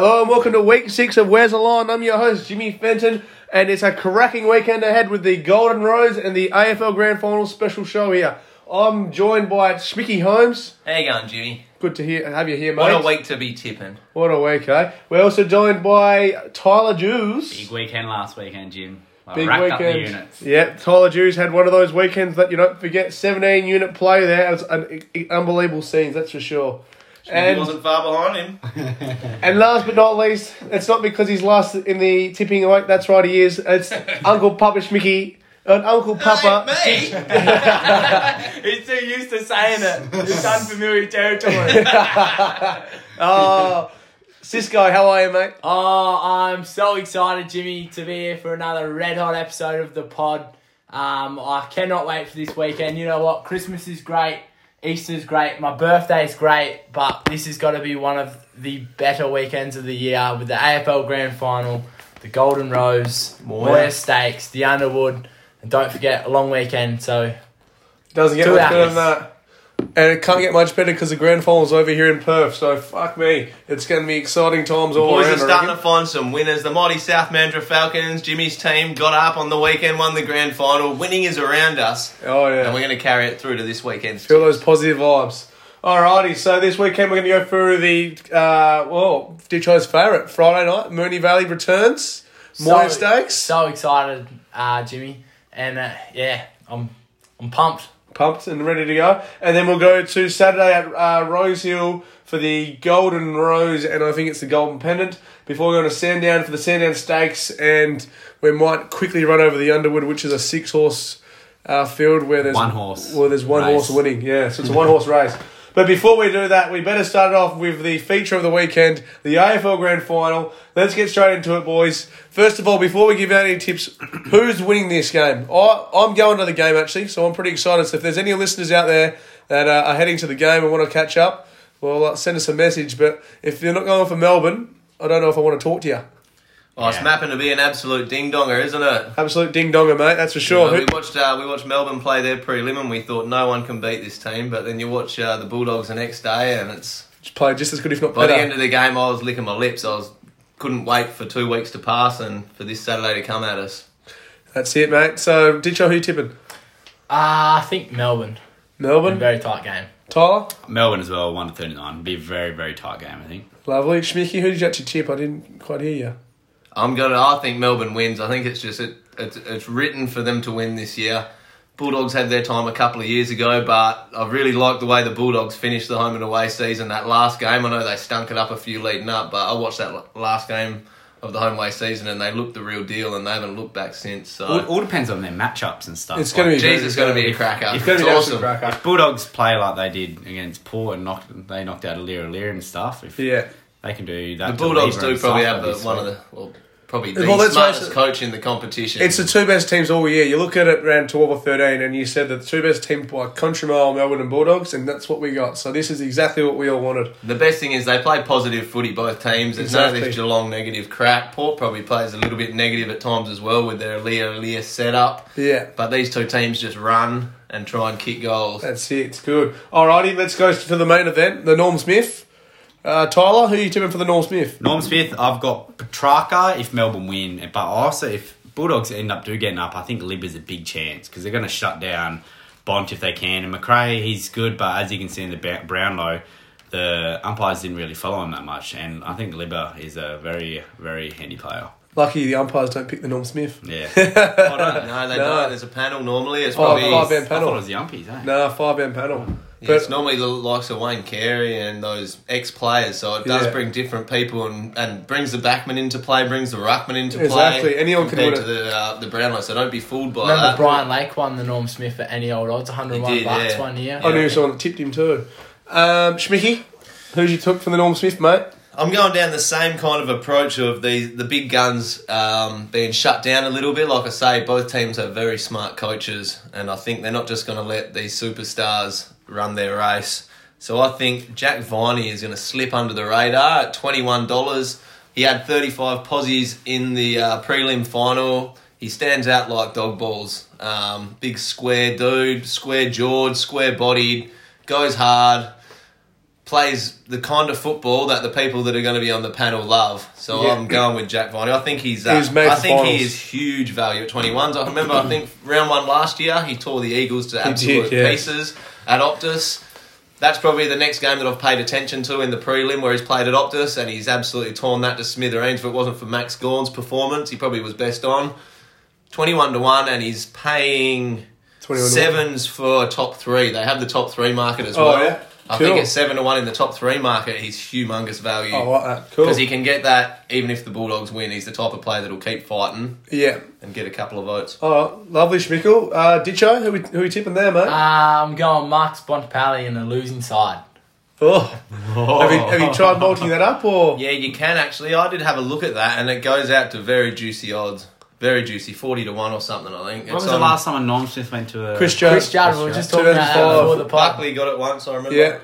Hello and welcome to week six of Where's the Line. I'm your host, Jimmy Fenton, and it's a cracking weekend ahead with the Golden Rose and the AFL Grand Final special show here. I'm joined by Schmicky Holmes. How you going, Jimmy? Good to hear, have you here, mate. What a week to be tipping. What a week, eh? We're also joined by Tyler Jews. Big weekend last weekend, Jim. I Big racked up the weekend. units. Yeah, Tyler Jews had one of those weekends that you don't forget. 17 unit play there. It was an unbelievable scenes, that's for sure. He And wasn't far behind him. And last but not least, it's not because he's last in the tipping week. That's right, he is. It's Uncle Papa Schmicky. And Uncle Papa. Hey, me. He's too used to saying it. It's unfamiliar territory. Oh, Cisco, how are you, mate? oh, I'm so excited, Jimmy, to be here for another red hot episode of the pod. Um, I cannot wait for this weekend. You know what? Christmas is great. Easter's great. My birthday's great. But this has got to be one of the better weekends of the year with the AFL Grand Final, the Golden Rose. Moir Stakes, the Underwood. And don't forget, a long weekend. So Doesn't get much better than that. And it can't get much better because the grand final's over here in Perth. So fuck me, it's going to be exciting times all Boys around. are starting to find some winners. The mighty South Mandurah Falcons, Jimmy's team, got up on the weekend, won the grand final. Winning is around us, Oh yeah, and we're going to carry it through to this weekend. feel those positive vibes. Alrighty, so this weekend we're going to go through the uh, well, Ditcho's favourite Friday night. Moonee Valley returns. Moir Stakes. So excited, uh, Jimmy, and uh, yeah, I'm I'm pumped. Pumped and ready to go. And then we'll go to Saturday at uh, Rosehill for the Golden Rose, and I think it's the Golden Pendant. Before we're going to Sandown for the Sandown Stakes, and we might quickly run over the Underwood, which is a six horse uh, field where there's One horse Well, there's one race. horse winning. Yeah, so it's a one horse race. But before we do that, we better start off with the feature of the weekend, the AFL Grand Final. Let's get straight into it, boys. First of all, before we give out any tips, who's winning this game? I, I'm going to the game actually, so I'm pretty excited. So if there's any listeners out there that uh, are heading to the game and want to catch up, well, uh, send us a message. But if you're not going for Melbourne, I don't know if I want to talk to you. Oh, it's Yeah. mapping to be an absolute ding donger, isn't it? Absolute ding donger, mate. That's for sure. You know, we watched uh, we watched Melbourne play their prelim, and we thought no one can beat this team. But then you watch uh, the Bulldogs the next day, and it's just played just as good, if not By better. the end of the game, I was licking my lips. I was couldn't wait for two weeks to pass and for this Saturday to come at us. That's it, mate. So, Ditcho, who you tipping? Uh, I think Melbourne. A Melbourne, very tight game. Tyler. Melbourne as well, 1 to 39. Be a very, very tight game, I think. Lovely. Schmicky, who did you actually tip? I didn't quite hear you. I'm gonna. I think Melbourne wins. I think it's just it, it's it's written for them to win this year. Bulldogs had their time a couple of years ago, but I really like the way the Bulldogs finished the home and away season. That last game, I know they stunk it up a few leading up, but I watched that last game of the home away season and they looked the real deal, and they haven't looked back since. So All, all depends on their matchups and stuff. It's gonna be- Jesus, it's going to be a cracker. It's going to be It's awesome. cracker. Bulldogs play like they did against Port and knocked, they knocked out a Lear Lear and stuff. If Yeah. They can do that, The Bulldogs do probably have the, one of the well, probably the Well, let's face smartest it. coach in the competition. It's the two best teams all year. You look at it around 12 or 13, and you said that the two best teams were Country Mile, Melbourne, and Bulldogs, and that's what we got. So this is exactly what we all wanted. The best thing is they play positive footy, both teams. There's none of Exactly. this Geelong negative crap. Port probably plays a little bit negative at times as well with their Leah Leah setup. Yeah. But these two teams just run and try and kick goals. That's it. It's good. Alrighty, let's go to the main event, the Norm Smith. Uh, Tyler, who are you tipping for the Norm Smith? Norm Smith, I've got Petracca if Melbourne win, but also if Bulldogs end up do getting up, I think Libba's a big chance because they're going to shut down Bont if they can. And McRae, he's good, but as you can see in the Brownlow, the umpires didn't really follow him that much. And I think Libba is a very, very handy player. Lucky the umpires don't pick the Norm Smith. Yeah. I don't know. They No. don't. There's a panel normally. It's Oh, probably five man I thought it panel. was the umpies, eh? Nah, five man panel. Yeah, it's normally the likes of Wayne Carey and those ex players. So it does Yeah. bring different people and, and brings the backman into play, brings the ruckman into Exactly. play. Anyone can compared win to the uh, the Brownlow. So don't be fooled by Remember that. Brian Lake won the Norm Smith at any old odds, 101 He did, bucks yeah. one year. I knew someone that tipped him too. Um, Schmicky, who's you took for the Norm Smith, mate? I'm going down the same kind of approach of the the big guns um, being shut down a little bit. Like I say, both teams have very smart coaches, and I think they're not just going to let these superstars run their race. So I think Jack Viney is going to slip under the radar at twenty one dollars. He had thirty five posies in the uh, prelim final. He stands out like dog balls. Um, big square dude, square jawed, square bodied, goes hard plays the kind of football that the people that are going to be on the panel love. So Yeah. I'm going with Jack Viney. I think he's. Uh, I think finals. he is huge value at 21s. I remember. I think round one last year he tore the Eagles to did, absolute yeah. pieces at Optus. That's probably the next game that I've paid attention to in the prelim where he's played at Optus and he's absolutely torn that to smithereens. If it wasn't for Max Gawn's performance, he probably was best on. 21 to 1 and he's paying 21 sevens for top three. They have the top three market as Oh, well. yeah? I Cool. think it's 7 to 1 in the top three market. He's humongous value. I like that. Cool. Because he can get that even if the Bulldogs win. He's the type of player that'll keep fighting Yeah. and get a couple of votes. Oh, lovely, Schmickle. Uh, Ditcho, who we, who we tipping there, mate? Uh, I'm going Marcus Bontempelli in the losing side. oh. Have, you, have you tried multing that up, or? Yeah, you can actually. I did have a look at that and it goes out to very juicy odds. Very juicy, 40 to 1 or something, I think. What was It's the um, last time a Norm Smith went to a Chris Jones. Chris Judd, we were just talking about that before the pod. Buckley got it once, I remember. Yeah.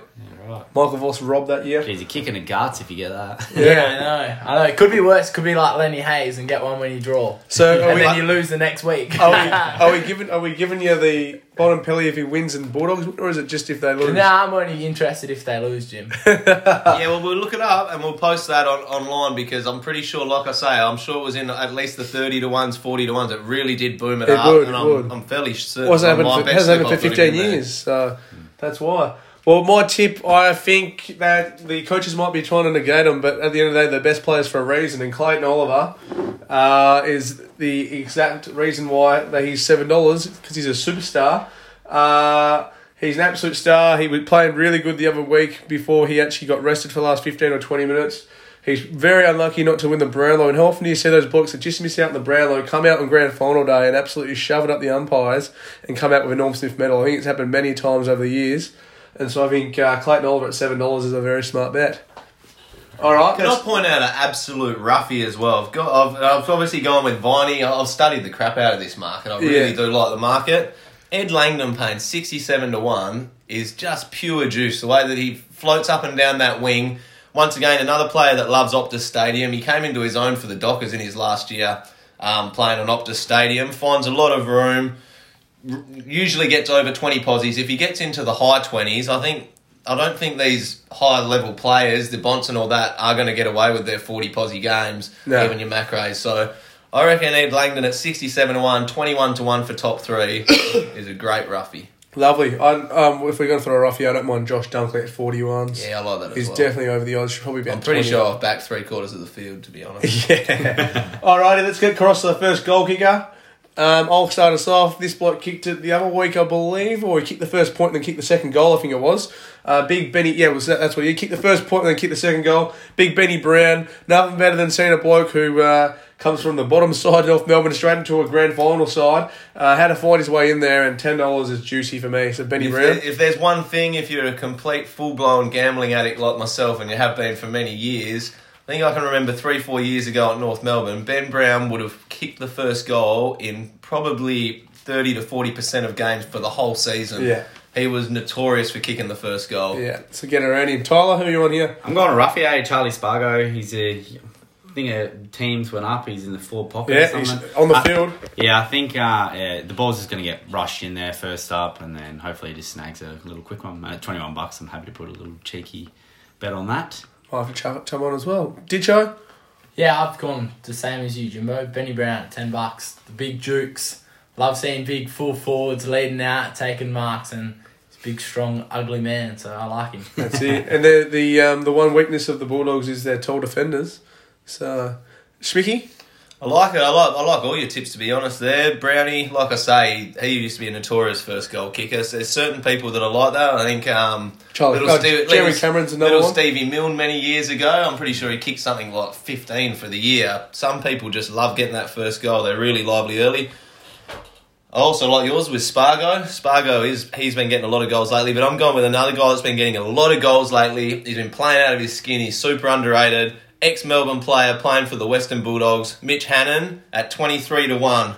Yeah, right. Michael Voss robbed that year. Jeez, a kick in the guts if you get that. Yeah, I know. I know. It could be worse. Could be like Lenny Hayes and get one when you draw. So are and we, then you lose the next week. are we, are we giving are we giving you the bottom pelly if he wins and Bulldogs, or is it just if they lose? nah, I'm only interested if they lose, Jim. yeah, well, we'll look it up and we'll post that on online because I'm pretty sure, like I say, I'm sure it was in at least the 30 to 1s, 40 to 1s. It really did boom it, It up. would, and it I'm, would. I'm fairly certain. It hasn't happened for, hasn't happened for I've got it 15 in there. years, so that's why. Well, my tip, I think that the coaches might be trying to negate them, but at the end of the day, they're best players for a reason. And Clayton Oliver uh, is the exact reason why that he's seven dollars because he's a superstar. Uh, he's an absolute star. He was playing really good the other week before he actually got rested for the last fifteen or twenty minutes. He's very unlucky not to win the Brownlow. And how often do you see those blokes that just miss out on the Brownlow come out on grand final day and absolutely shove it up the umpires and come out with a Norm Smith medal? I think it's happened many times over the years. And so I think uh, Clayton Oliver at $7 is a very smart bet. All right. Can I point out an absolute roughie as well? I've got, I've, I've obviously gone with Viney. I've studied the crap out of this market. I really Yeah. do like the market. Ed Langdon paying 67 to 1 is just pure juice. The way that he floats up and down that wing. Once again, another player that loves Optus Stadium. He came into his own for the Dockers in his last year um, playing on Optus Stadium. Finds a lot of room. Usually gets over 20 posies. If he gets into the high 20s, I think I don't think these high level players, the Bonts and all that, are going to get away with their 40 posie games, No. even your macros. So I reckon Ed Langdon at 67 to 1, 21 to 1 for top three is a great roughie. Lovely. I, um, if we're going to throw a roughie, I don't mind Josh Dunkley at 41s. Yeah, I like that as He's well. definitely over the odds. Should probably be I'm pretty 20. sure I've backed three quarters of the field, to be honest. Yeah. Alrighty, let's get across to the first goal kicker. Um, I'll start us off. This bloke kicked it the other week, I believe, or he kicked the first point and then kicked the second goal, I think it was. Uh, Big Benny, yeah, was that, that's what he kicked the first point and then kicked the second goal. Big Benny Brown, nothing better than seeing a bloke who uh, comes from the bottom side of Melbourne straight into a grand final side. Uh, had to find his way in there, and $10 is juicy for me. So, Benny If, Brown. there- if there's one thing, if you're a complete full blown gambling addict like myself, and you have been for many years, I think I can remember three, four years ago at North Melbourne, Ben Brown would have kicked the first goal in probably 30 to 40% of games for the whole season. Yeah. He was notorious for kicking the first goal. Yeah, so get around him. Tyler, who are you on here? I'm going to Raffier, Charlie Spargo. He's a. I think uh, teams went up. He's in the four pocket. or Yeah, he's on the I- field. Yeah, I think uh, yeah, the ball's just going to get rushed in there first up, and then hopefully he just snags a little quick one. At 21 bucks, I'm happy to put a little cheeky bet on that. I'll have chum on as well. Ditcho? Yeah, I've gone the same as you, Jimbo. Benny Brown at ten bucks. The big jukes. Love seeing big full forwards leading out, taking marks, and he's a big, strong, ugly man. So I like him. That's it. And the the um, the one weakness of the Bulldogs is their tall defenders. So, Schmicky? I like it. I like. I like all your tips. To be honest, there, Brownie. Like I say, he used to be a notorious first goal kicker. So there's certain people that are like that. I think um, Charlie- little oh, Jeremy Cameron's another little one. Stevie Milne many years ago. I'm pretty sure he kicked something like 15 for the year. Some people just love getting that first goal. They're really lively early. I also like yours with Spargo. Spargo is he's been getting a lot of goals lately, but I'm going with another guy that's been getting a lot of goals lately. He's been playing out of his skin. He's super underrated. Ex Melbourne player playing for the Western Bulldogs. Mitch Hannan at 23 to one.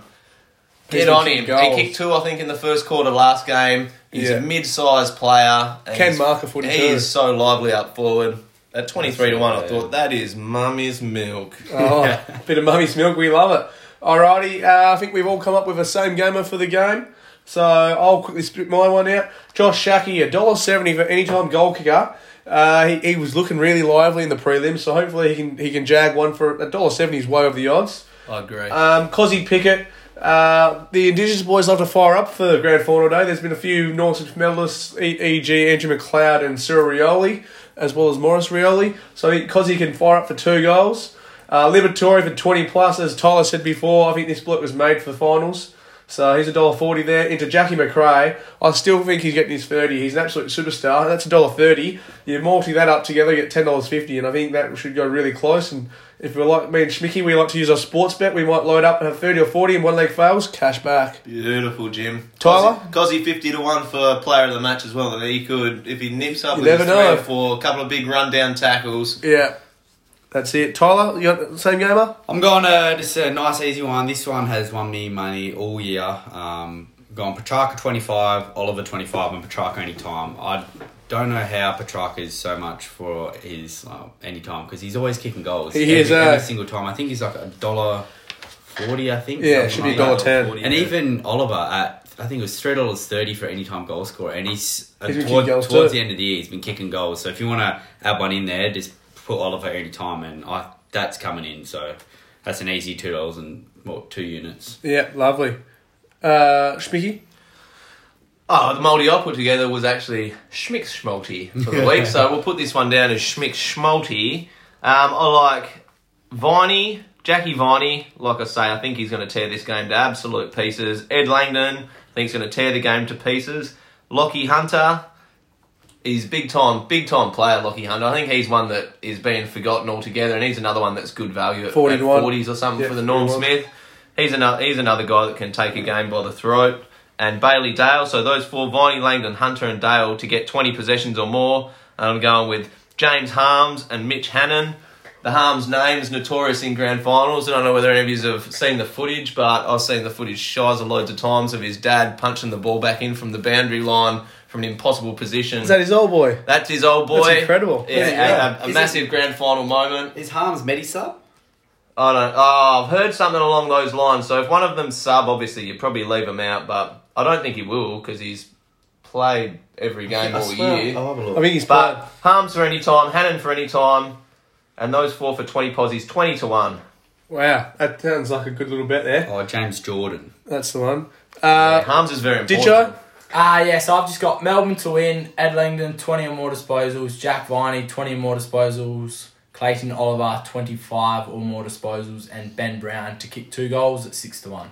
Get on him. goals. He kicked two, I think, in the first quarter last game. He's Yeah. a mid-sized player. Can mark a footy He too. is so lively up forward. At 23 to 1, I thought, that is mummy's milk. Oh, bit of mummy's milk. We love it. Alrighty, uh, I think we've all come up with the same gamer for the game. So I'll quickly spit my one out. Josh Schache, $1.70 for anytime goal kicker. Uh, he, he was looking really lively in the prelims, so hopefully he can he can jag one for a dollar seventy is way over the odds. I agree. Um, Cozzy Pickett, uh, the Indigenous boys love to fire up for grand final day. There's been a few Northern medalists, e.g. Andrew McLeod and Cyril Rioli, as well as Maurice Rioli. So he- Cozzy can fire up for two goals. Uh, Liberatore for 20 plus, as Tyler said before. I think this bloke was made for the finals. So he's a dollar forty there. Into Jackie McRae, I still think he's getting his thirty. He's an absolute superstar. That's a dollar thirty. You multi that up together, you get ten dollars fifty, and I think that should go really close. And if we're like me and Schmicky, we like to use our Sportsbet. We might load up and have thirty or forty, and one leg fails, cash back. Beautiful, Jim. Tyler? Cosy 50 to 1 for player of the match as well. And he could, if he nips up You with never three know. or four, a couple of big rundown tackles. Yeah, that's it. Tyler, you got the same gamer? I'm going to just a nice easy one. This one has won me money all year. Um, going Petracca 25, Oliver 25, and Petracca anytime. I don't know how Petracca is so much for his uh, anytime because he's always kicking goals. He every, is, uh, every single time. I think he's like a dollar forty. I think. Yeah, something should be like a dollar ten. 40, And yeah. even Oliver at I think it was three dollars thirty for any time goal scorer, and he's, uh, He's toward- towards too. the end of the year he's been kicking goals. So if you want to add one in there, just put Oliver any time, and I that's coming in. So that's an easy two dollars and what two units. Yeah, lovely. Uh, Schmicky? Oh, the multi I put together was actually Schmick Schmalti for the week, so we'll put this one down as Schmick Schmalti. Um, I like Viney, Jackie Viney. Like I say, I think he's going to tear this game to absolute pieces. Ed Langdon, I think he's going to tear the game to pieces. Lachie Hunter, he's big time, big time player. Lachie Hunter, I think he's one that is being forgotten altogether, and he's another one that's good value at, 40 at 40s or something Yeah, for the Norm 41. Smith. He's another he's another guy that can take a game by the throat. And Bailey Dale, so those four, Viney, Langdon, Hunter and Dale to get 20 possessions or more. And I'm going with James Harmes and Mitch Hannan. The Harmes name's notorious in grand finals. I don't know whether any of you have seen the footage, but I've seen the footage shies of loads of times of his dad punching the ball back in from the boundary line from an impossible position. Is that his old boy? That's his old boy. That's incredible. Yeah, Yeah. a, a Is massive grand final moment. Is Harmes Medisub? I don't. Oh, I've heard something along those lines. So if one of them sub, obviously you probably leave him out, but I don't think he will because he's played every game all year. I'll have a look. I think he's But played. Harmes for any time, Hannan for any time, and those four for twenty posies, twenty to one. Wow, that sounds like a good little bet there. oh, James Jordon. That's the one. Yeah, Uh, Harmes is very important. did important. you? Ah, yes, I've just got Melbourne to win, Ed Langdon 20 or more disposals, Jack Viney 20 or more disposals, Clayton Oliver 25 or more disposals, and Ben Brown to kick two goals at 6 to 1.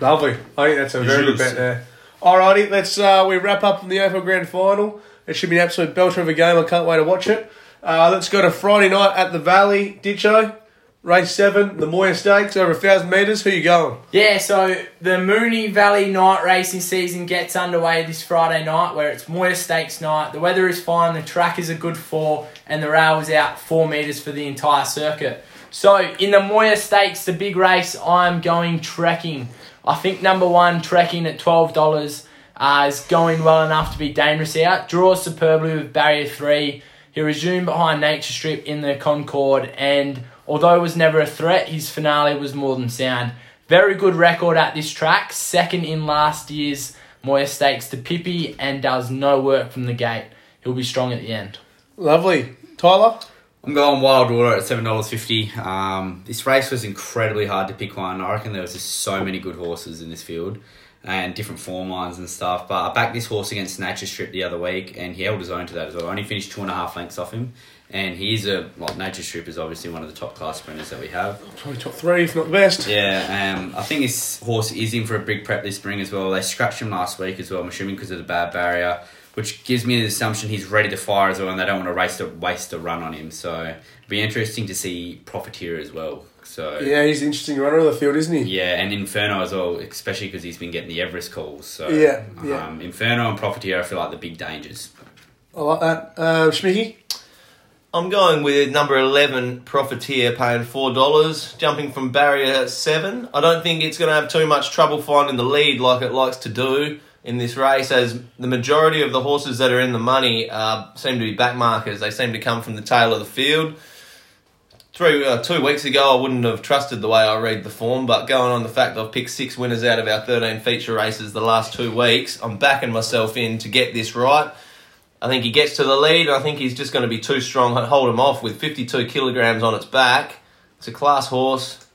Lovely. I think that's a very good bet there. Alrighty, let's uh, we wrap up on the AFL Grand Final. It should be an absolute belter of a game. I can't wait to watch it. Uh, let's go to Friday night at the Valley Ditcho. Race seven, the Moir Stakes, over a thousand metres. Who you going? Yeah, so the Moonee Valley night racing season gets underway this Friday night where it's Moir Stakes night. The weather is fine, the track is a good four, and the rail is out four metres for the entire circuit. So in the Moir Stakes, the big race, I'm going trekking. I think number one, trekking at $12 uh, is going well enough to be dangerous out. Draws superbly with barrier three. He resumed behind Nature Strip in the Concorde, and although it was never a threat, his finale was more than sound. Very good record at this track, second in last year's Moir Stakes to Pippi, and does no work from the gate. He'll be strong at the end. Lovely. Tyler? I'm going Wild Water at seven dollars fifty. Um, this race was incredibly hard to pick one. I reckon there was just so many good horses in this field, and different form lines and stuff. But I backed this horse against Nature Strip the other week, and he held his own to that as well. I only finished two and a half lengths off him, and he's a well. Nature Strip is obviously one of the top class sprinters that we have. Probably top three, if not the best. Yeah, um, I think this horse is in for a big prep this spring as well. They scratched him last week as well, I'm assuming because of the bad barrier, which gives me the assumption he's ready to fire as well, and they don't want to race to waste a run on him. So it'll be interesting to see Profiteer as well. So Yeah, he's an interesting runner of the field, isn't he? yeah, and Inferno as well, especially because he's been getting the Everest calls. So Yeah, yeah. Um, Inferno and Profiteer, I feel like the big dangers. I like that. Uh, Schmicky? I'm going with number 11, Profiteer, paying $4, jumping from barrier 7. I don't think it's going to have too much trouble finding the lead like it likes to do in this race, as the majority of the horses that are in the money uh, seem to be backmarkers. They seem to come from the tail of the field. Three, uh, two weeks ago, I wouldn't have trusted the way I read the form, but going on the fact I've picked six winners out of our 13 feature races the last two weeks, I'm backing myself in to get this right. I think he gets to the lead. I think he's just going to be too strong. Hold him off with 52 kilograms on its back. It's a class horse,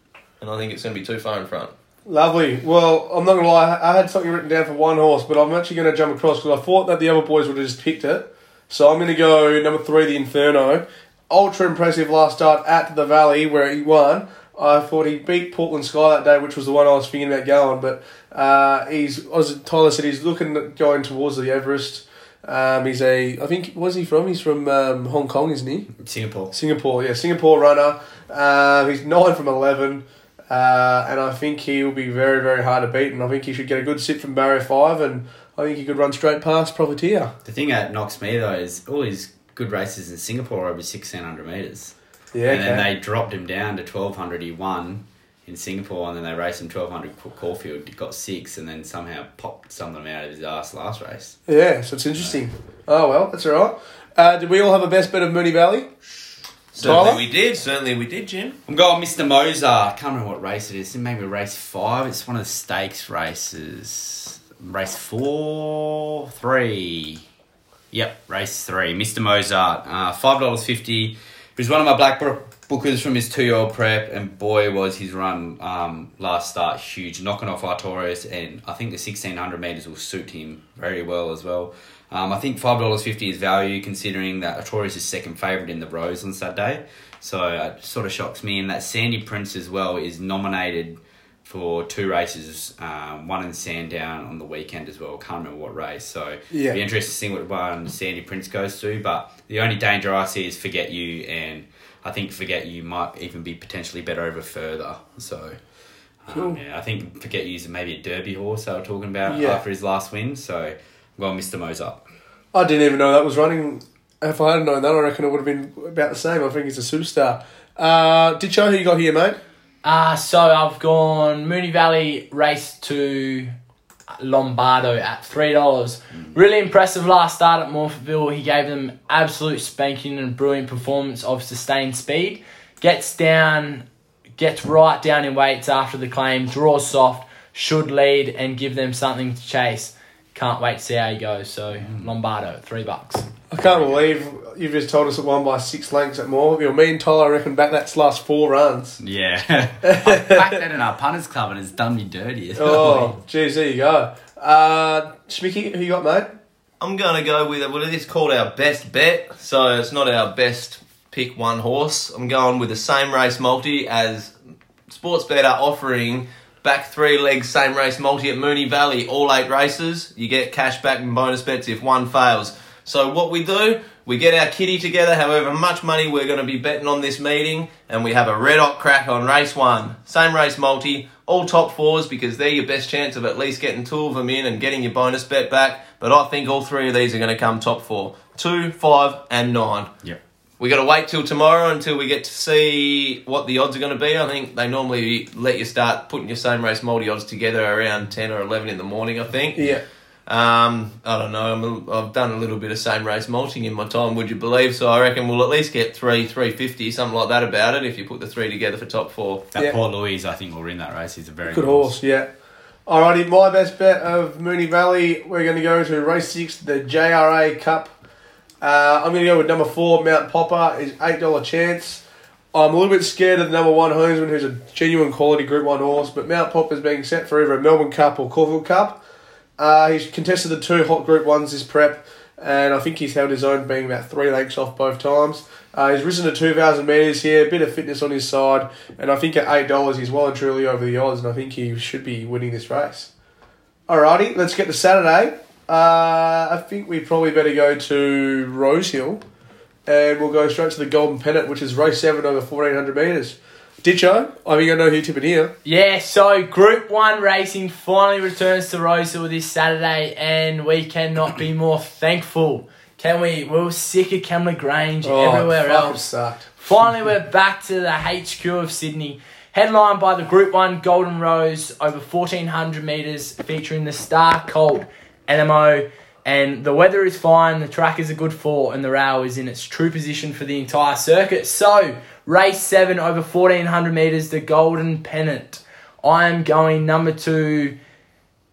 and I think it's going to be too far in front. Lovely. Well, I'm not gonna lie. I had something written down for one horse, but I'm actually gonna jump across because I thought that the other boys would have just picked it. So I'm gonna go number three, the Inferno. Ultra impressive last start at the Valley where he won. I thought he beat Portland Sky that day, which was the one I was thinking about going. But uh, he's, as Tyler said, he's looking going towards the Everest. Um, he's a, I think, where's he from? He's from um, Hong Kong, isn't he? Singapore. Singapore, yeah, Singapore runner. Um, he's nine from eleven, uh, and I think he will be very, very hard to beat. And I think he should get a good sit from barrier five, and I think he could run straight past Profiteer. The thing that knocks me though is all his good races in Singapore are over sixteen hundred meters, Yeah, and then they dropped him down to twelve hundred. He won in Singapore, and then they raced him twelve hundred Caulfield. He got six, and then somehow popped some of them out of his ass last race. yeah, so it's interesting. Oh well, that's all right. Uh, did we all have a best bet of Moonee Valley? Certainly Tyler? we did. Certainly we did, Jim. I'm going Mr. Mozart. I can't remember what race it is. Maybe race five. It's one of the stakes races. Race four, three. Yep, race three. Mr. Mozart. Uh, Five dollars fifty. He was one of my black book bookers from his two-year-old prep, and boy was his run um, last start huge, knocking off Artorius, and I think the sixteen hundred meters will suit him very well as well. Um, I think five dollars fifty is value considering that Artorius is second favourite in the Rose on Saturday, so it sort of shocks me. And that Sandy Prince as well is nominated for two races, um, one in Sandown on the weekend as well. Can't remember what race, so Yeah. be interested to see what one Sandy Prince goes to. But the only danger I see is Forget You, and I think Forget You might even be potentially better over further. So. Um, Cool. yeah, I think Forget You's maybe a Derby horse they were talking about Yeah. after his last win. So, well, Mr. Mozart. I didn't even know that was running. If I hadn't known that, I reckon it would have been about the same. I think he's a superstar. Uh, did show who you got here, mate? Uh, so I've gone Moonee Valley race to Lombardo at three dollars. Mm. Really impressive last start at Morphettville. He gave them absolute spanking and brilliant performance of sustained speed. Gets down, gets right down in weights after the claim. Draws soft, should lead and give them something to chase. Can't wait to see how he goes. So mm. Lombardo three bucks. I can't believe you've just told us it won by six lengths at Morville. Me and Tyler, I reckon, back that's last four runs. Yeah. I backed that in our punters club and it's done me dirty. Oh, geez, there you go. Uh, Schmicky, who you got, mate? I'm going to go with well, it is called our best bet, so it's not our best pick one horse. I'm going with the same race multi as Sportsbet are offering back three legs same race multi at Moonee Valley, all eight races. You get cash back and bonus bets if one fails. So what we do, we get our kitty together, however much money we're going to be betting on this meeting, and we have a red hot crack on race one. Same race multi, all top fours because they're your best chance of at least getting two of them in and getting your bonus bet back. But I think all three of these are going to come top four. Two, five, and nine. Yep. We got to wait till tomorrow until we get to see what the odds are going to be. I think they normally let you start putting your same race multi odds together around ten or eleven in the morning. I think. Yeah. Um, I don't know. I'm a, I've done a little bit of same race mulching in my time. Would you believe? So I reckon we'll at least get three, three fifty, something like that about it. If you put the three together for top four. That Yeah. Port Louis, I think, will win that race. He's a very Good horse, yeah. Alrighty, my best bet of Moonee Valley, we're going to go to race six, the JRA Cup. Uh, I'm going to go with number four, Mount Popa, is $8 chance. I'm a little bit scared of the number one Homesman, who's a genuine quality Group 1 horse, but Mount Popa's being set for either a Melbourne Cup or Caulfield Cup. Uh, he's contested the two hot Group 1s this prep, and I think he's held his own, being about three lengths off both times. Uh, he's risen to 2,000 metres here, a bit of fitness on his side, and I think at $8 he's well and truly over the odds, and I think he should be winning this race. Alrighty, let's get to Saturday. Uh, I think we probably better go to Rosehill, and we'll go straight to the Golden Pennant, which is race 7 over 1,400 metres. Ditcho, I think I know who tipping here. Yeah, so Group 1 racing finally returns to Rosehill this Saturday, and we cannot be more thankful. Can we? We were sick of Kembla Grange oh, everywhere Oh, fucking else. sucked. Finally, we're back to the HQ of Sydney. Headlined by the Group 1 Golden Rose over 1400 metres, featuring the Star Colt Anamoe. And the weather is fine, the track is a good four, and the rail is in its true position for the entire circuit. So, race 7 over 1400 metres, the Golden Pennant. I am going number two,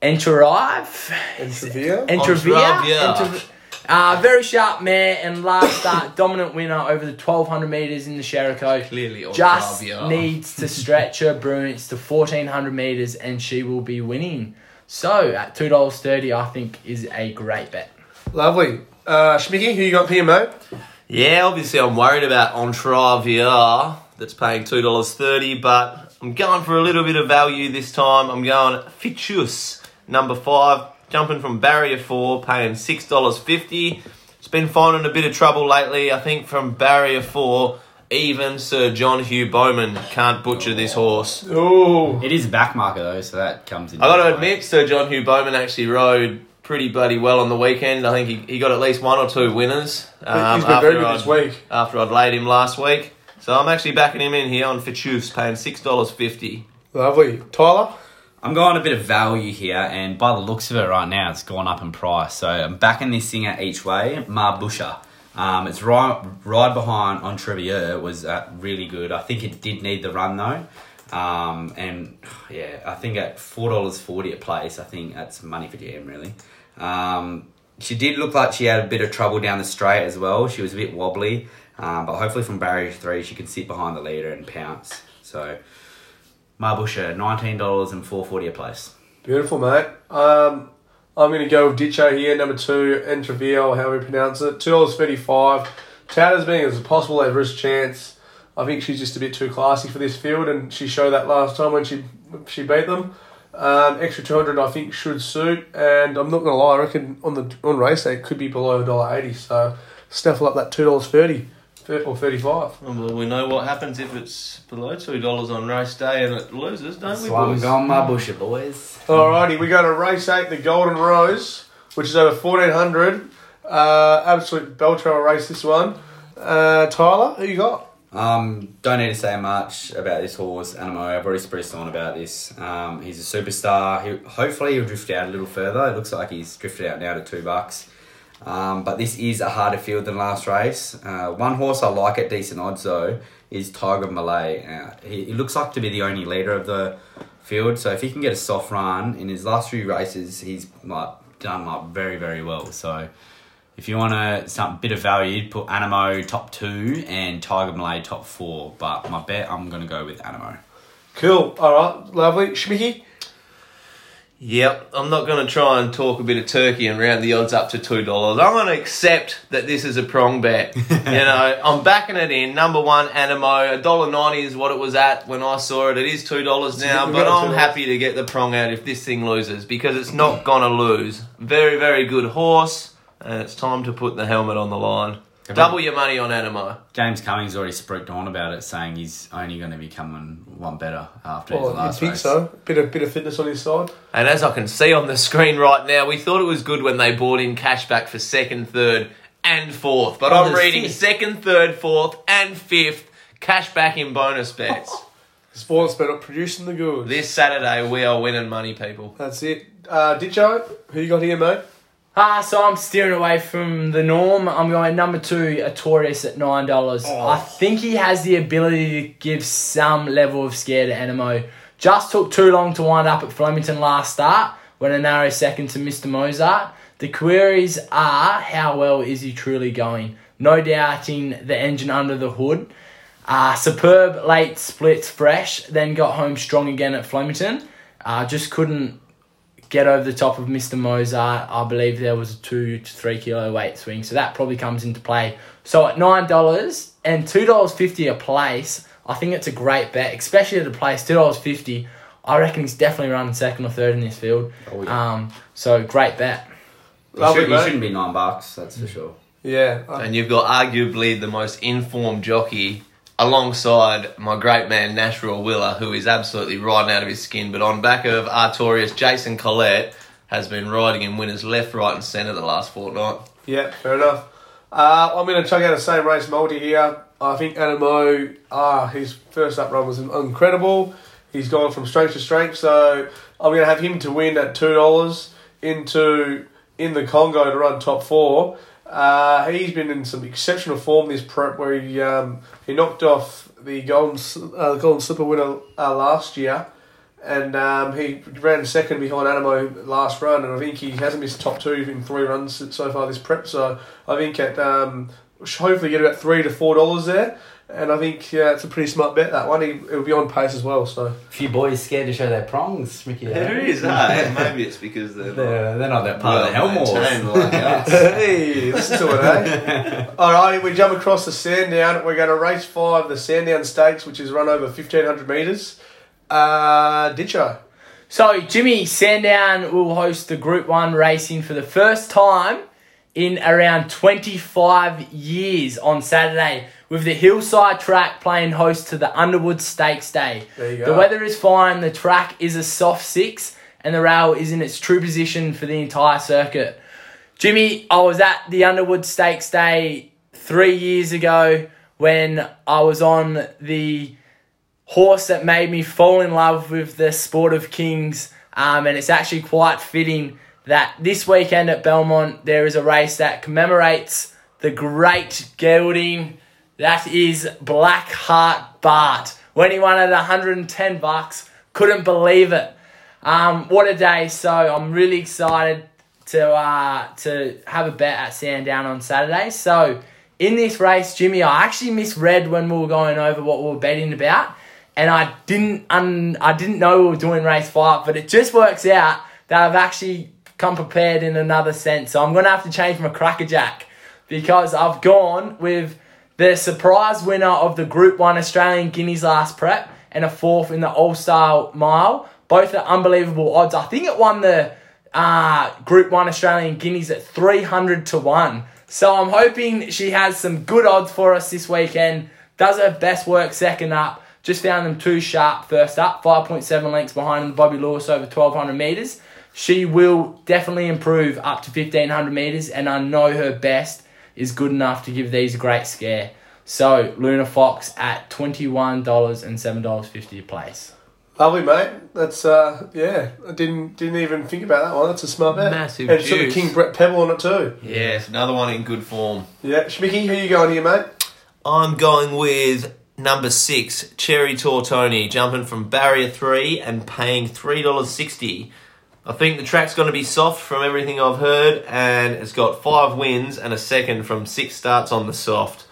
Enterive. And Sevilla? Entravia. Entravia. Entrav- Uh, very sharp mare and last start, dominant winner over the 1200 metres in the Jericho. Clearly on Just Fabio. needs to stretch her brunets to 1400 metres and she will be winning. So at $2.30, I think is a great bet. Lovely. Uh, Schmicky, who you got here, mate? Yeah, obviously I'm worried about Entravia that's paying two dollars thirty, but I'm going for a little bit of value this time. I'm going Ficus number five, jumping from barrier four, paying six dollars fifty. It's been finding a bit of trouble lately. I think from barrier four, even Sir John Hugh Bowman can't butcher this horse. Ooh. It is a back marker though, so that comes in. I got to admit, Sir John Hugh Bowman actually rode pretty bloody well on the weekend. I think he, he got at least one or two winners. um, He's been very good after I'd- week. After I'd laid him last week. So I'm actually backing him in here on Fichus, paying $6.50. Lovely. Tyler? I'm going a bit of value here, and by the looks of it right now, it's gone up in price. So I'm backing this thing at each way. Marbusha. Um, it's right, right behind on Trevier was uh, really good. I think it did need the run though. Um, and yeah, I think at four dollars forty a place, I think that's money for GM really. Um, she did look like she had a bit of trouble down the straight as well. She was a bit wobbly, um, but hopefully from barrier three she can sit behind the leader and pounce. So Marbusha, nineteen dollars and four forty a place. Beautiful, mate. Um, I'm going to go with Ditcho here, number two, Entravio, however you pronounce it. $2.35. Tout as being as possible his chance. I think she's just a bit too classy for this field, and she showed that last time when she she beat them. Um, extra 200 I think should suit, and I'm not going to lie, I reckon on the on race day it could be below $1.80, so snaffle up that $2.30 or 35 Well, we know what happens if it's below $2 on race day and it loses, don't we, So I'm boys? going Marbusha, boys. Alrighty, we go to race eight, the Golden Rose, which is over fourteen hundred. Uh, absolute belter race this one. Uh, Tyler, who you got? Um, don't need to say much about this horse, Anamoe. I've already expressed on about this. Um, he's a superstar. He, hopefully, he'll drift out a little further. It looks like he's drifted out now to two bucks. Um, but this is a harder field than last race. Uh, one horse I like at decent odds though is Tiger Malay. Uh, he, he looks like to be the only leader of the field. So if he can get a soft run in his last few races, he's like done like very very well. So if you want a some bit of value, you'd put Anamoe top two and Tiger Malay top four. But my bet, I'm gonna go with Anamoe. Cool. All right, lovely. Schmicky. Yep, I'm not going to try and talk a bit of turkey and round the odds up to $2. I'm going to accept that this is a prong bet. you know, I'm backing it in. Number one, Anamoe. $1.90 is what it was at when I saw it. It is $2 now, but I'm happy to get the prong out if this thing loses because it's not going to lose. Very, very good horse, and it's time to put the helmet on the line. Double your money on Anamoe. James Cummings already spoke on about it, saying he's only going to be coming one better after his Well, you last think race. so? Bit of bit of fitness on his side. And as I can see on the screen right now, we thought it was good when they bought in cash back for second, third, and fourth. But Oh, I'm reading fifth. second, third, fourth, and fifth cash back in bonus bets. Sportsbet up producing the goods. this Saturday, we are winning money, people. That's it. Uh, Ditcho, who you got here, mate? Ah, so I'm steering away from the norm. I'm going number two, Artorius at nine dollars. I think he has the ability to give some level of scare to Anamoe. Just took too long to wind up at Flemington last start when a narrow second to Mr. Mozart. The queries are how well is he truly going? No doubting the engine under the hood. Uh, superb late splits fresh, then got home strong again at Flemington. Uh, just couldn't get over the top of Mr. Mozart. I believe there was a two to three kilo weight swing, so that probably comes into play. So at nine dollars and two dollars fifty a place, I think it's a great bet, especially at a place two dollars fifty. I reckon he's definitely running second or third in this field. Oh, yeah. Um, so great bet. He, Lovely, you, should, not be nine bucks, that's for sure. Yeah. And you've got arguably the most informed jockey alongside my great man Nash Rawiller, who is absolutely riding out of his skin. But on back of Artorius, Jason Collett has been riding in winners left, right, and centre the last fortnight. Yeah, fair enough. Uh, I'm going to chuck out the same race multi here. I think Anamoe, ah, his first up run was incredible. He's gone from strength to strength, so I'm going to have him to win at two dollars into in the Congo to run top four. Uh, he's been in some exceptional form this prep, where he um, he knocked off the golden uh, golden slipper winner uh, last year, and um, he ran second behind Anamoe last run, and I think he hasn't missed top two in three runs so far this prep. So I think at um, hopefully get about three to four dollars there, and I think yeah, it's a pretty smart bet that one. He, it'll be on pace as well. So A few boys scared to show their prongs, Mickey. There is, eh? Maybe it's because they're not They're, they're not that part of the well Helmors. like us. hey, listen to it, eh? All right, we jump across the Sandown. We're going to race five, the Sandown Stakes, which is run over fifteen hundred meters. Uh, Ditcho. So Jimmy Sandown will host the Group One racing for the first time in around 25 years on Saturday, with the hillside track playing host to the Underwood Stakes Day. There you The weather is fine. The track is a soft six, and the rail is in its true position for the entire circuit. Jimmy, I was at the Underwood Stakes Day three years ago when I was on the horse that made me fall in love with the sport of kings. Um, and it's actually quite fitting that this weekend at Belmont there is a race that commemorates the great gelding that is Black Heart Bart. When he won at 110 bucks, couldn't believe it. Um, what a day! So I'm really excited to uh, to have a bet at Sandown on Saturday. So in this race, Jimmy, I actually misread when we were going over what we were betting about, and I didn't un- I didn't know we were doing race five, but it just works out that I've actually come prepared in another sense. So I'm gonna have to change my crackerjack because I've gone with the surprise winner of the Group One Australian Guineas last prep and a fourth in the All Star Mile. Both are unbelievable odds. I think it won the uh, Group 1 Australian Guineas at 300 to 1. So I'm hoping she has some good odds for us this weekend. Does her best work second up. Just found them too sharp first up. 5.7 lengths behind Bobby Lewis over 1200 metres. She will definitely improve up to 1500 metres, and I know her best is good enough to give these a great scare. So Luna Fox at $21 and $7.50 a place. Lovely, mate. That's uh, yeah. I didn't didn't even think about that one. That's a smart bet. Massive And it's got the. King Brett Prebble on it too. Yes, another one in good form. Yeah, Schmicky, who you going here, mate? I'm going with number six, Cherry Tortoni, jumping from barrier three and paying three dollars sixty. I think the track's going to be soft from everything I've heard, and it's got five wins and a second from six starts on the soft.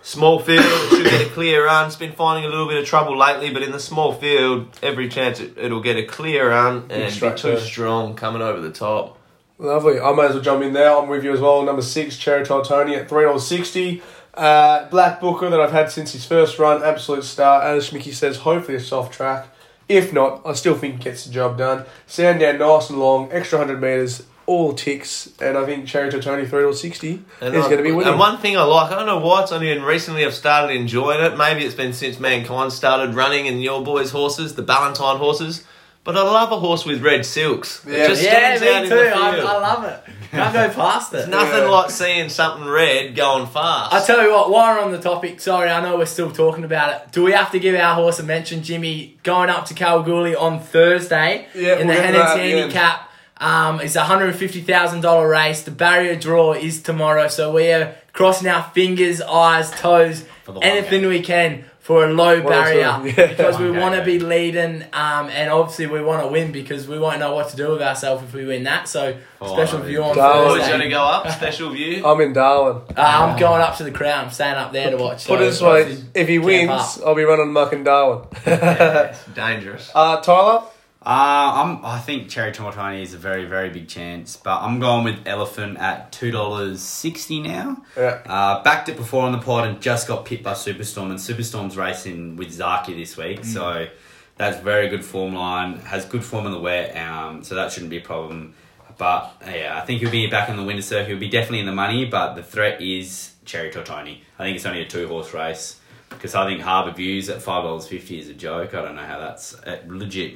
Small field should get a clear run. It's been finding a little bit of trouble lately, but in the small field, every chance it, it'll get a clear run and be straight too too. strong coming over the top. Lovely. I might as well jump in there. I'm with you as well. Number six, Cherry Tony at three dollars sixty. Uh, Black Booker that I've had since his first run, absolute star. As Schmicky says, hopefully a soft track. If not, I still think he gets the job done. Sandown nice and long, extra hundred meters, all ticks, and I think Cherry Tony three or sixty And is going to be winning. And one thing I like, I don't know why it's only been recently I've started enjoying it. Maybe it's been since mankind started running and your boys' horses, the Ballantine horses. But I love a horse with red silks. Yeah. It just Yeah, stands out me in too. the I, field. I love it. Can't go past it. Nothing Yeah. like seeing something red going fast. I tell you what, while we're on the topic, sorry, I know we're still talking about it. Do we have to give our horse a mention, Jimmy? Going up to Kalgoorlie on Thursday Yeah, in the we'll get to that at the end. Handicap. Um, it's a hundred and fifty thousand dollar race. The barrier draw is tomorrow, so we are crossing our fingers, eyes, toes, the one anything we can for a low One barrier because we want to be leading, um, and obviously we want to win because we won't know what to do with ourselves if we win that. So Oh, special no. view on Darwin. Boys Thursday. going to go up, special view. I'm in Darwin. Uh, I'm going up to the crowd. I'm staying up there to watch. Put so it this way, if he wins, up. I'll be running muck in Darwin. It's dangerous. uh, Tyler? Uh, I'm, I think Cherry Tortoni is a very, very big chance, but I'm going with Elephant at two dollars sixty now. Yeah. Uh, backed it before on the pod and just got pipped by Superstorm, and Superstorm's racing with Zaaki this week, so that's very good form line. Has good form in the wet, um, so that shouldn't be a problem. But yeah, I think he'll be back in the winter circuit. He'll be definitely in the money, but the threat is Cherry Tortoni. I think it's only a two horse race because I think Harbour Views at five dollars fifty is a joke. I don't know how that's uh, legit.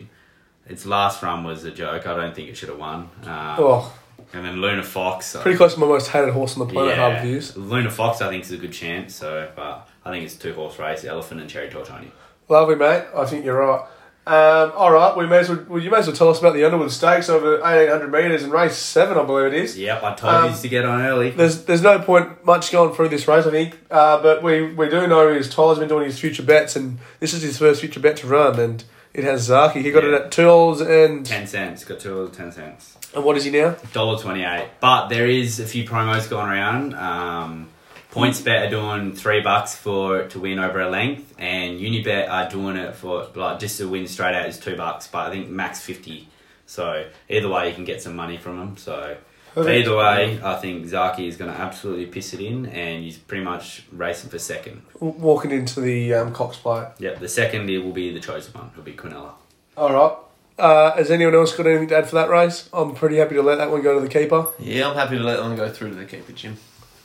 Its last run was a joke. I don't think it should have won. Um, Oh, And then Luna Fox. pretty close to my most hated horse on the planet, yeah, Views. Luna Fox, I think, is a good chance. So, but I think it's a two horse race: Elephant and Cherry Tortoni. Lovely, mate. I think you're right. Um, all right, we may as well, well, you may as well tell us about the Underwood Stakes over 1800 metres in race seven, I believe it is. Yep, I told Um, you to get on early. There's there's no point much going through this race, I think. Uh, but we, we do know is Tyler's been doing his future bets, and this is his first future bet to run, and It has Zaaki. He got it at two dollars and Ten cents. Got two dollars ten cents. and what is he now? Dollar twenty eight. But there is a few promos going around. Um, PointsBet are doing three bucks for to win over a length, and Unibet are doing it for like just to win straight out is two bucks, but I think max fifty. So either way, you can get some money from them. So but either way, I think Zaaki is going to absolutely piss it in, and he's pretty much racing for second. W- Walking into the um, Cox Plate. Yep, the second it will be the chosen one. It'll be Quinella. All right. Uh, has anyone else got anything to add for that race? I'm pretty happy to let that one go to the keeper. Yeah, I'm happy to let them go through to the keeper, Jim.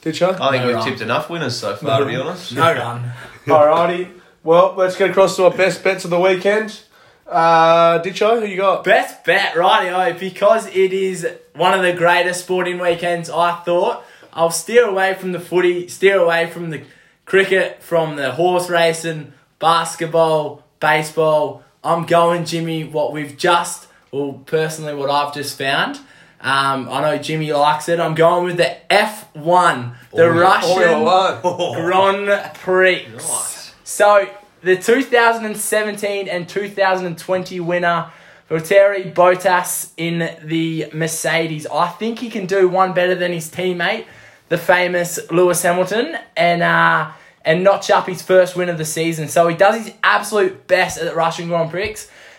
Did you? I think No we've run. tipped enough winners so far, to be honest. No run. Alrighty. Well, let's get across to our best bets of the weekend. Uh, Ditcho, who you got? Best bet, rightio, because it is one of the greatest sporting weekends, I thought I'll steer away from the footy, steer away from the cricket, from the horse racing, basketball, baseball. I'm going, Jimmy, what we've just, well, personally, what I've just found. Um, I know Jimmy likes it. I'm going with the F1, the Russian Formula One. Grand Prix. Nice. So the 2017 and 2020 winner, Valtteri Bottas in the Mercedes. I think he can do one better than his teammate, the famous Lewis Hamilton, and uh, and notch up his first win of the season. So he does his absolute best at the Russian Grand Prix.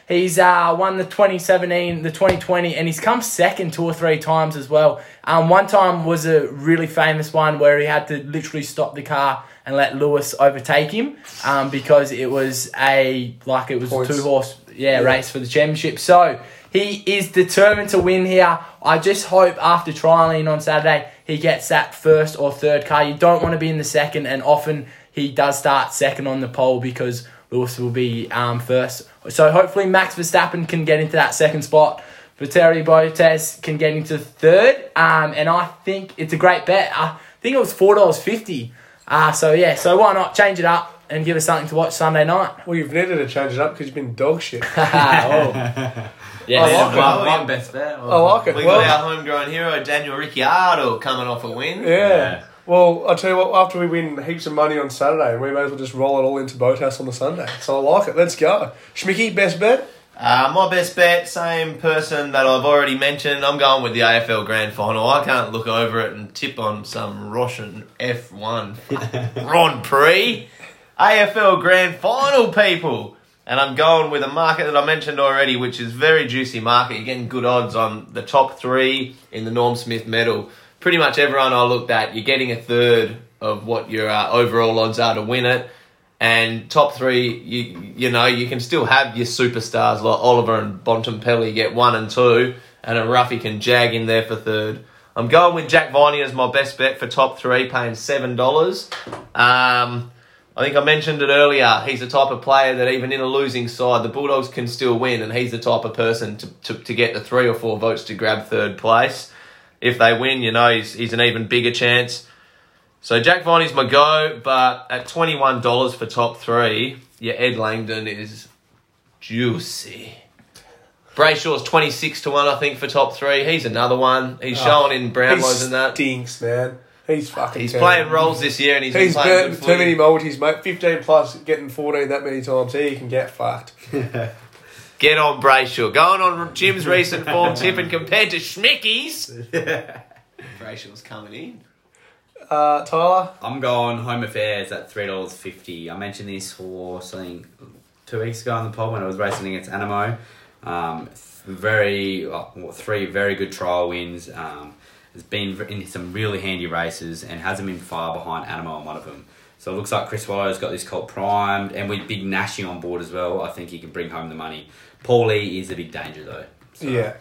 He's uh, won the 2017, the 2020, and he's come second two or three times as well. Um, one time was a really famous one where he had to literally stop the car and let Lewis overtake him um, because it was a like it was Points. a two horse yeah, race for the championship. So he is determined to win here. I just hope after trialing on Saturday he gets that first or third car. You don't want to be in the second, and often he does start second on the pole because Lewis will be um, first. So hopefully Max Verstappen can get into that second spot. Valtteri Bottas can get into third, um, and I think it's a great bet. I think it was four dollars fifty. Uh, so yeah, so why not change it up and give us something to watch Sunday night? Well, you've needed to change it up because you've been dog shit. oh. Yeah, I like it. One, one best bet. I like it. We Well, got our homegrown hero, Daniel Ricciardo, coming off a win. yeah. Yeah. Well, I'll tell you what, after we win heaps of money on Saturday, we may as well just roll it all into Bottas on the Sunday. So I like it. Let's go. Schmicky, best bet? Uh, my best bet, same person that I've already mentioned. I'm going with the AFL Grand Final. I can't look over it and tip on some Russian F1 Grand Prix. AFL Grand Final, people. And I'm going with a market that I mentioned already, which is very juicy market. You're getting good odds on the top three in the Norm Smith medal. Pretty much everyone I looked at, you're getting a third of what your uh, overall odds are to win it. And top three, you you know, you can still have your superstars like Oliver and Bontempelli get one and two, and a Ruffy can jag in there for third. I'm going with Jack Viney as my best bet for top three, paying seven dollars. Um, I think I mentioned it earlier. He's the type of player that even in a losing side, the Bulldogs can still win, and he's the type of person to, to, to get the three or four votes to grab third place. If they win, you know, he's, he's an even bigger chance. So Jack Viney's my go, but at twenty one dollars for top three, your Ed Langdon is juicy. Brayshaw's twenty six to one, I think, for top three. He's another one. He's oh, showing in He Brownlows and that. stinks, man. He's fucking He's terrible. playing roles this year, and he's, He's been playing burnt good too many multis, mate. 15 plus, getting 14 that many times. He can get fucked. Get on Brayshaw. Going on Jim's recent form tip and compared to Schmicky's. Brayshaw's coming in. Uh, Tyler? I'm going Home Affairs at three dollars fifty. I mentioned this for something two weeks ago on the pod when I was racing against Anamoe. Um, very well, three very good trial wins. Um, has been in some really handy races and hasn't been far behind Anamoe on one of them. So it looks like Chris Waller's got this colt primed, and with Big Nashy on board as well, I think he can bring home the money. Paulie is a big danger though. So, Yeah.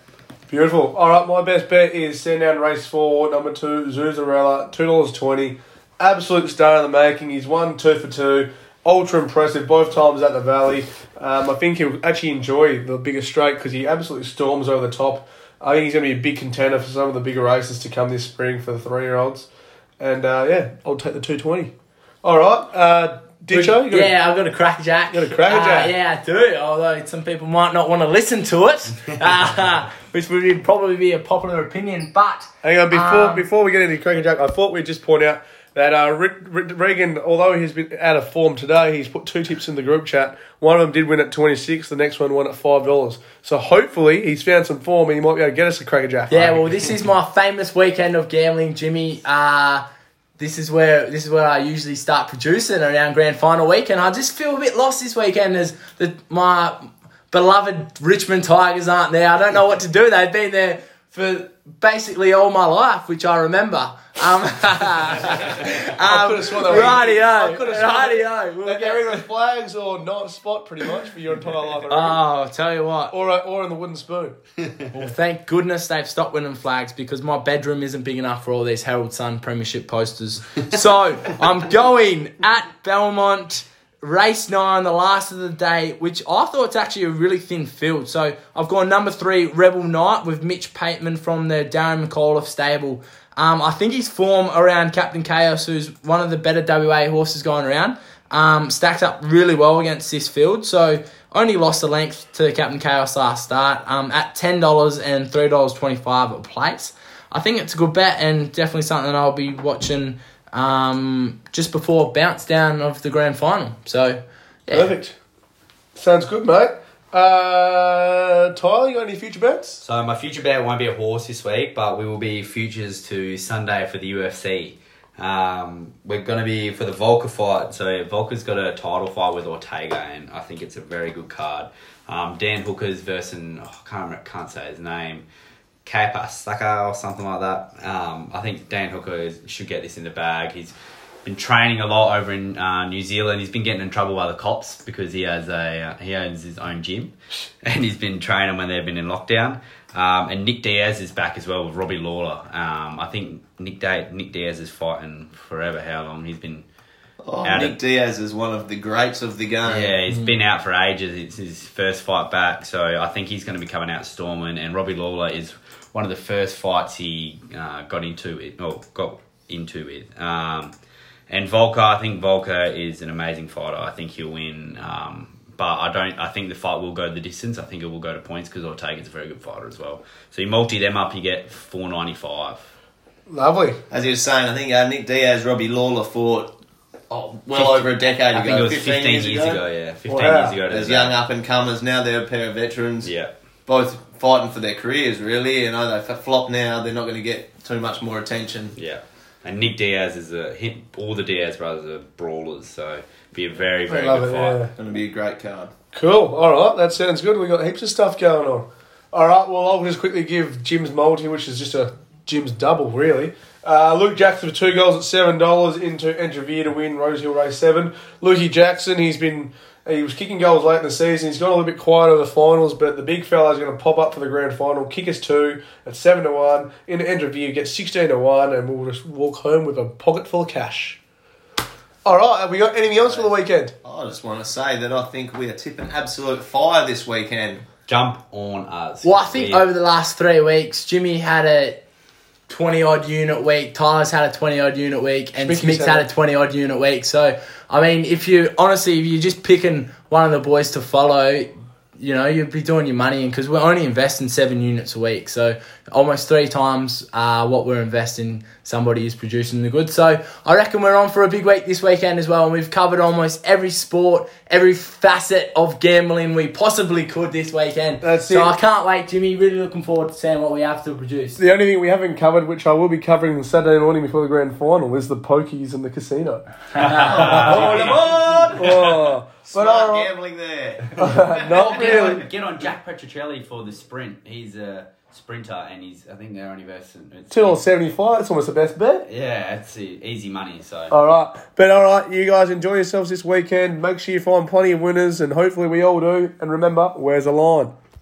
Beautiful. All right, my best bet is send down race four, number two, Zuzarella, $2.20. Absolute star in the making. He's won two for two. Ultra impressive both times at the Valley. Um, I think he'll actually enjoy the bigger straight because he absolutely storms over the top. I think he's going to be a big contender for some of the bigger races to come this spring for the three year olds. And uh, yeah, I'll take the 220. All right, uh, Ditcho? You got yeah, I've got a crackerjack. You got a crackerjack? Uh, yeah, I do. Although some people might not want to listen to it, uh, which would probably be a popular opinion. But Hang on, before Um, before we get into Cracker Jack, I thought we'd just point out that uh, Rick, Rick, Regan, although he's been out of form today, he's put two tips in the group chat. One of them did win at twenty six. The next one won at five dollars. So hopefully he's found some form and he might be able to get us a Cracker Jack. yeah, well, this is my famous weekend of gambling, Jimmy. Uh, this is where this is where I usually start producing around grand final week, and I just feel a bit lost this weekend as the my beloved Richmond Tigers aren't there. I don't know what to do. They've been there for basically all my life, which I remember. Um, um, could've sworn they were- rightio, I could've sworn rightio. We'll get- either flags or not spot pretty much for your entire life. Oh, I'll tell you what. or, uh, or in the wooden spoon. Well, thank goodness they've stopped winning flags because my bedroom isn't big enough for all these Herald Sun Premiership posters. So I'm going at Belmont, race nine, the last of the day, which I thought it's actually a really thin field. So I've gone number three, Rebel Knight, with Mitch Pateman from the Darren McAuliffe stable. Um, I think his form around Captain Chaos, who's one of the better WA horses going around, um, stacked up really well against this field. So only lost a length to Captain Chaos last start um, at ten dollars and three dollars twenty five a place. I think it's a good bet and definitely something I'll be watching um, just before bounce down of the grand final. So yeah. Perfect. Sounds good, mate. Uh, Tyler, you got any future bets? So my future bet won't be a horse this week, but we will be futures to Sunday for the UFC. Um, we're going to be for the Volker fight. So Volker's got a title fight with Ortega, and I think it's a very good card. Um, Dan Hooker's versus oh, I can't can't say his name, Kapasaka or something like that. Um, I think Dan Hooker is, should get this in the bag. He's been training a lot over in uh, New Zealand. He's been getting in trouble by the cops because he has a uh, he owns his own gym, and he's been training when they've been in lockdown. Um, and Nick Diaz is back as well with Robbie Lawler. Um, I think Nick da- Nick Diaz is fighting forever. How long he's been? Oh, Out Nick of- Diaz is one of the greats of the game. Yeah, he's been out for ages. It's his first fight back, so I think he's going to be coming out storming. And Robbie Lawler is one of the first fights he uh, got into it, or got into with. Um, and Volker, I think Volker is an amazing fighter. I think he'll win. Um, but I don't. I think the fight will go the distance. I think it will go to points because Ortega's a very good fighter as well. So you multi them up, you get four ninety five. Lovely. As you were saying, I think uh, Nick Diaz, Robbie Lawler fought oh, well over a decade I ago. think it was 15, fifteen years, ago. Yeah, fifteen Wow. years ago. to There's young day. up and comers now. They're a pair of veterans. Yeah. Both fighting for their careers, really. You know, they flop now. They're not going to get too much more attention. Yeah. And Nick Diaz is a hit. All the Diaz brothers are brawlers, so be a very very good it, fight. yeah. Going to be a great card. Cool. All right, that sounds good. We got heaps of stuff going on. All right. Well, I'll just quickly give Jim's multi, which is just a Jim's double, really. Uh, Luke Jackson for two goals at seven dollars into Entravere to win Rosehill Race Seven. Lukey Jackson, he's been he was kicking goals late in the season. He's got a little bit quiet in the finals, but the big fella's going to pop up for the grand final. Kick us two at seven to one into Entravere, get sixteen to one, and we'll just walk home with a pocket full of cash. All right. Have we got anything else for the weekend? I just want to say that I think we are tipping absolute fire this weekend. Jump on us. Well, I think We- over the last three weeks, Jimmy had a 20 odd unit week, Tyler's had a 20 odd unit week, and Smith's, had a 20 odd unit week. So, I mean, if you honestly, if you're just picking one of the boys to follow, you know, you'd be doing your money in because we're only investing seven units a week. So, almost three times uh, what we're investing, somebody is producing the goods. So, I reckon we're on for a big week this weekend as well. And we've covered almost every sport, every facet of gambling we possibly could this weekend. That's so, it. I can't wait, Jimmy. Really looking forward to seeing what we have to produce. The only thing we haven't covered, which I will be covering on Saturday morning before the grand final, is the pokies and the casino. oh, but Smart all right. gambling there. not Get really. on, get on Jack Petricelli for the sprint. He's a sprinter, and he's I think they're only versus Two or seventy-five. That's almost the best bet. Yeah, it's easy money. So All right, but all right, you guys enjoy yourselves this weekend. Make sure you find plenty of winners, and hopefully we all do. And remember, where's the line?